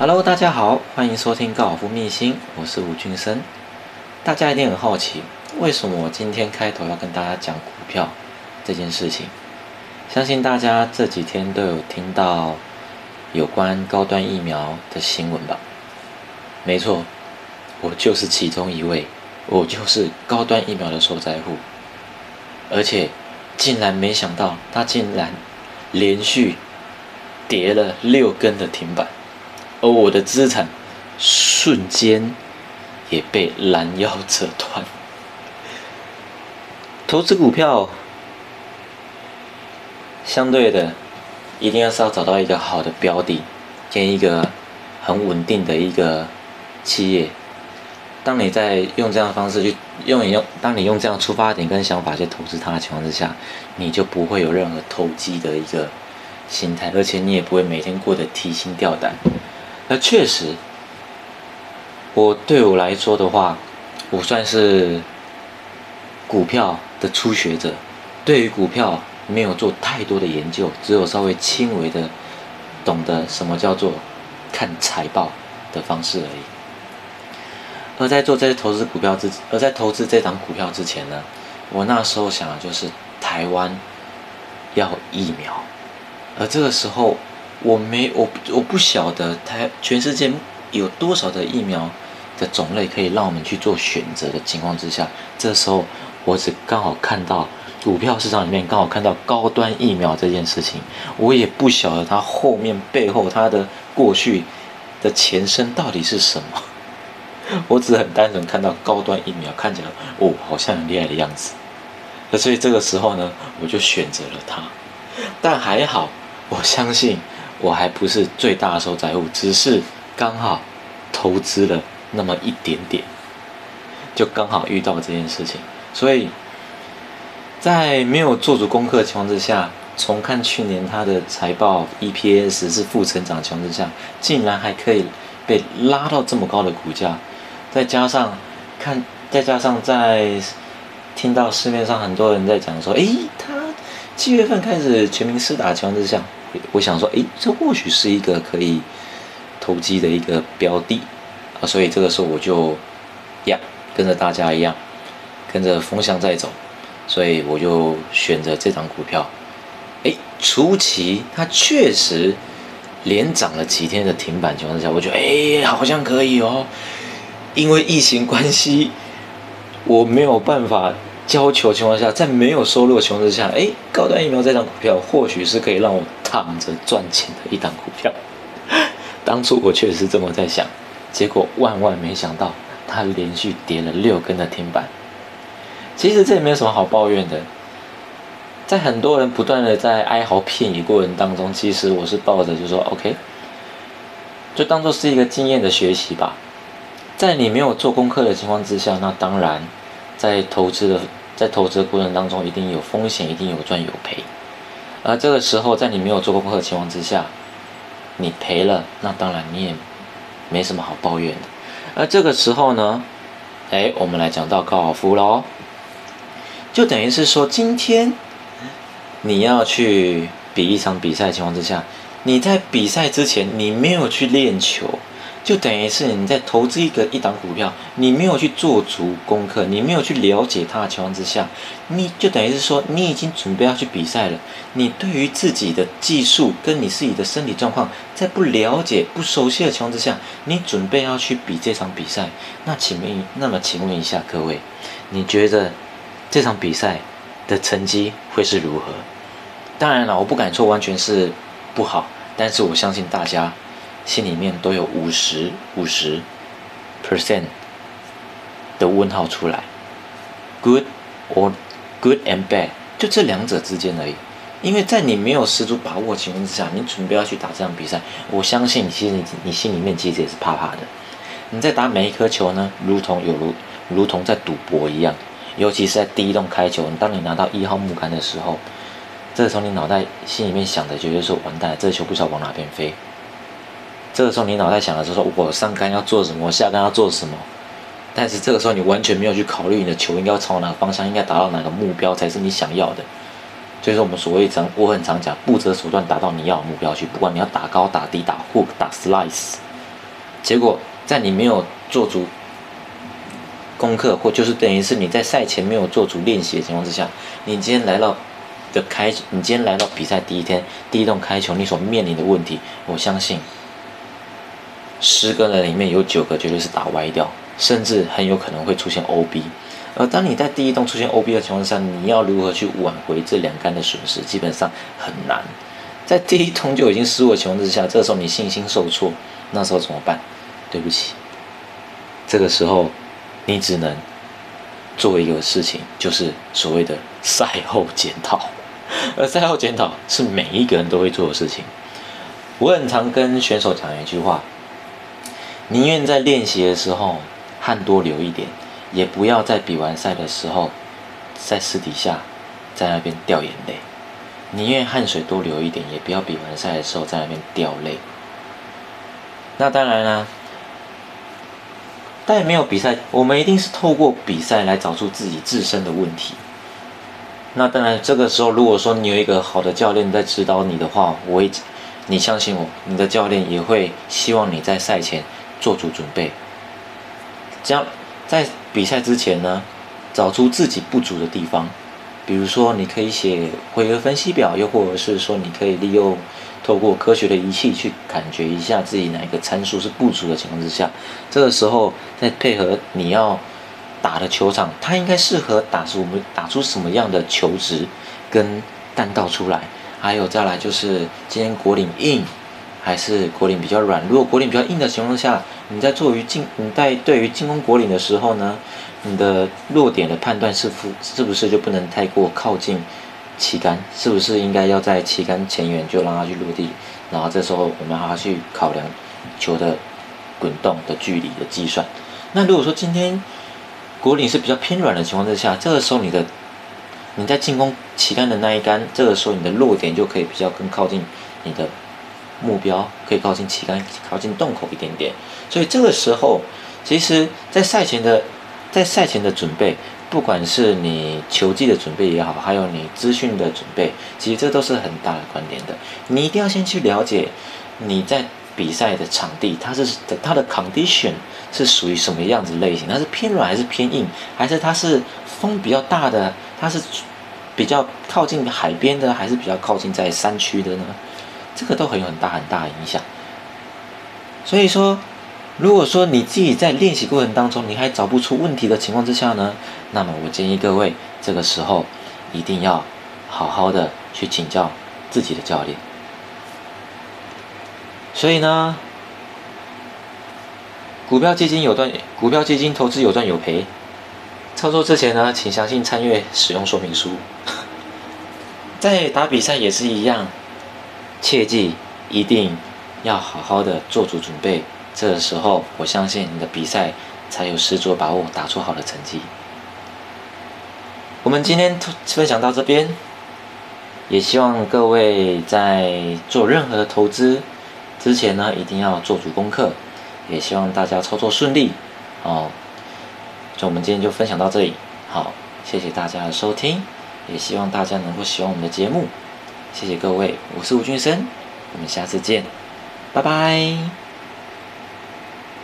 Hello，大家好，欢迎收听高尔夫秘辛，我是吴俊生。大家一定很好奇，为什么我今天开头要跟大家讲股票这件事情？相信大家这几天都有听到有关高端疫苗的新闻吧？没错，我就是其中一位，我就是高端疫苗的受灾户，而且竟然没想到，它竟然连续跌了六根的停板。而我的资产瞬间也被拦腰折断。投资股票，相对的，一定要是要找到一个好的标的，跟一个很稳定的一个企业。当你在用这样的方式去用你用，当你用这样出发点跟想法去投资它的情况之下，你就不会有任何投机的一个心态，而且你也不会每天过得提心吊胆。那确实，我对我来说的话，我算是股票的初学者，对于股票没有做太多的研究，只有稍微轻微的懂得什么叫做看财报的方式而已。而在做这些投资股票之，而在投资这档股票之前呢，我那时候想的就是台湾要疫苗，而这个时候。我没我我不晓得台全世界有多少的疫苗的种类可以让我们去做选择的情况之下，这时候我只刚好看到股票市场里面刚好看到高端疫苗这件事情，我也不晓得它后面背后它的过去的前身到底是什么，我只很单纯看到高端疫苗看起来哦好像很厉害的样子，那所以这个时候呢我就选择了它，但还好我相信。我还不是最大的受灾户，只是刚好投资了那么一点点，就刚好遇到这件事情。所以在没有做足功课的情况之下，重看去年它的财报 EPS 是负成长的情况之下，竟然还可以被拉到这么高的股价，再加上看，再加上在听到市面上很多人在讲说，诶，他七月份开始全民施打情况之下。我想说，诶，这或许是一个可以投机的一个标的啊，所以这个时候我就呀跟着大家一样，跟着风向在走，所以我就选择这张股票。诶，初期它确实连涨了几天的停板情况之下，我觉得诶好像可以哦，因为疫情关系，我没有办法。交球情况下，在没有收入的情况之下，哎，高端疫苗这张股票或许是可以让我躺着赚钱的一档股票。当初我确实这么在想，结果万万没想到，它连续跌了六根的停板。其实这也没有什么好抱怨的，在很多人不断的在哀嚎遍野过程当中，其实我是抱着就说 OK，就当做是一个经验的学习吧。在你没有做功课的情况之下，那当然在投资的。在投资的过程当中，一定有风险，一定有赚有赔。而这个时候，在你没有做过功课的情况之下，你赔了，那当然你也没什么好抱怨的。而这个时候呢，哎，我们来讲到高尔夫喽，就等于是说，今天你要去比一场比赛的情况之下，你在比赛之前，你没有去练球。就等于是你在投资一个一档股票，你没有去做足功课，你没有去了解它的情况之下，你就等于是说你已经准备要去比赛了。你对于自己的技术跟你自己的身体状况在不了解、不熟悉的情况之下，你准备要去比这场比赛，那请问，那么请问一下各位，你觉得这场比赛的成绩会是如何？当然了，我不敢说完全是不好，但是我相信大家。心里面都有五十五十 percent 的问号出来，good or good and bad，就这两者之间而已。因为在你没有十足把握情况之下，你准备要去打这场比赛，我相信你其实你你心里面其实也是怕怕的。你在打每一颗球呢，如同有如如同在赌博一样，尤其是在第一洞开球，当你拿到一号木杆的时候，这从你脑袋心里面想的绝对是完蛋，这球不知道往哪边飞。这个时候你脑袋想的是说，我上杆要做什么，下杆要做什么？但是这个时候你完全没有去考虑你的球应该朝哪个方向，应该达到哪个目标才是你想要的。所以说我们所谓常我很常讲，不择手段达到你要的目标去，不管你要打高、打低、打 hook、打 slice，结果在你没有做足功课，或就是等于是你在赛前没有做足练习的情况之下，你今天来到的开，你今天来到比赛第一天第一洞开球，你所面临的问题，我相信十个人里面有九个绝对是打歪掉，甚至很有可能会出现 OB。而当你在第一洞出现 OB 的情况下，你要如何去挽回这两杆的损失，基本上很难。在第一通就已经失误的情况之下，这时候你信心受挫，那时候怎么办？对不起，这个时候你只能做一个事情，就是所谓的赛后检讨。而赛后检讨是每一个人都会做的事情。我很常跟选手讲一句话：宁愿在练习的时候汗多流一点。也不要在比完赛的时候，在私底下在那边掉眼泪，宁愿汗水多流一点，也不要比完赛的时候在那边掉泪。那当然啦，但没有比赛，我们一定是透过比赛来找出自己自身的问题。那当然，这个时候如果说你有一个好的教练在指导你的话，我也，你相信我，你的教练也会希望你在赛前做足准备，这样。在比赛之前呢，找出自己不足的地方，比如说你可以写回合分析表，又或者是说你可以利用透过科学的仪器去感觉一下自己哪一个参数是不足的情况之下，这个时候再配合你要打的球场，它应该适合打出我们打出什么样的球值跟弹道出来，还有再来就是今天果岭硬。还是果岭比较软。如果果岭比较硬的情况下，你在做于进，你在对于进攻果岭的时候呢，你的落点的判断是不，是不是就不能太过靠近旗杆？是不是应该要在旗杆前缘就让它去落地？然后这时候我们还要去考量球的滚动的距离的计算。那如果说今天果岭是比较偏软的情况之下，这个时候你的你在进攻旗杆的那一杆，这个时候你的落点就可以比较更靠近你的。目标可以靠近旗杆，靠近洞口一点点。所以这个时候，其实，在赛前的，在赛前的准备，不管是你球技的准备也好，还有你资讯的准备，其实这都是很大的观点的。你一定要先去了解你在比赛的场地，它是它的 condition 是属于什么样子类型？它是偏软还是偏硬？还是它是风比较大的？它是比较靠近海边的，还是比较靠近在山区的呢？这个都很有很大很大的影响，所以说，如果说你自己在练习过程当中，你还找不出问题的情况之下呢，那么我建议各位这个时候一定要好好的去请教自己的教练。所以呢，股票基金有赚，股票基金投资有赚有赔，操作之前呢，请详细参阅使用说明书。在打比赛也是一样。切记，一定要好好的做足准备。这个时候，我相信你的比赛才有十足把握打出好的成绩。我们今天分享到这边，也希望各位在做任何的投资之前呢，一定要做足功课。也希望大家操作顺利哦。就我们今天就分享到这里，好，谢谢大家的收听，也希望大家能够喜欢我们的节目。谢谢各位，我是吴俊生，我们下次见，拜拜。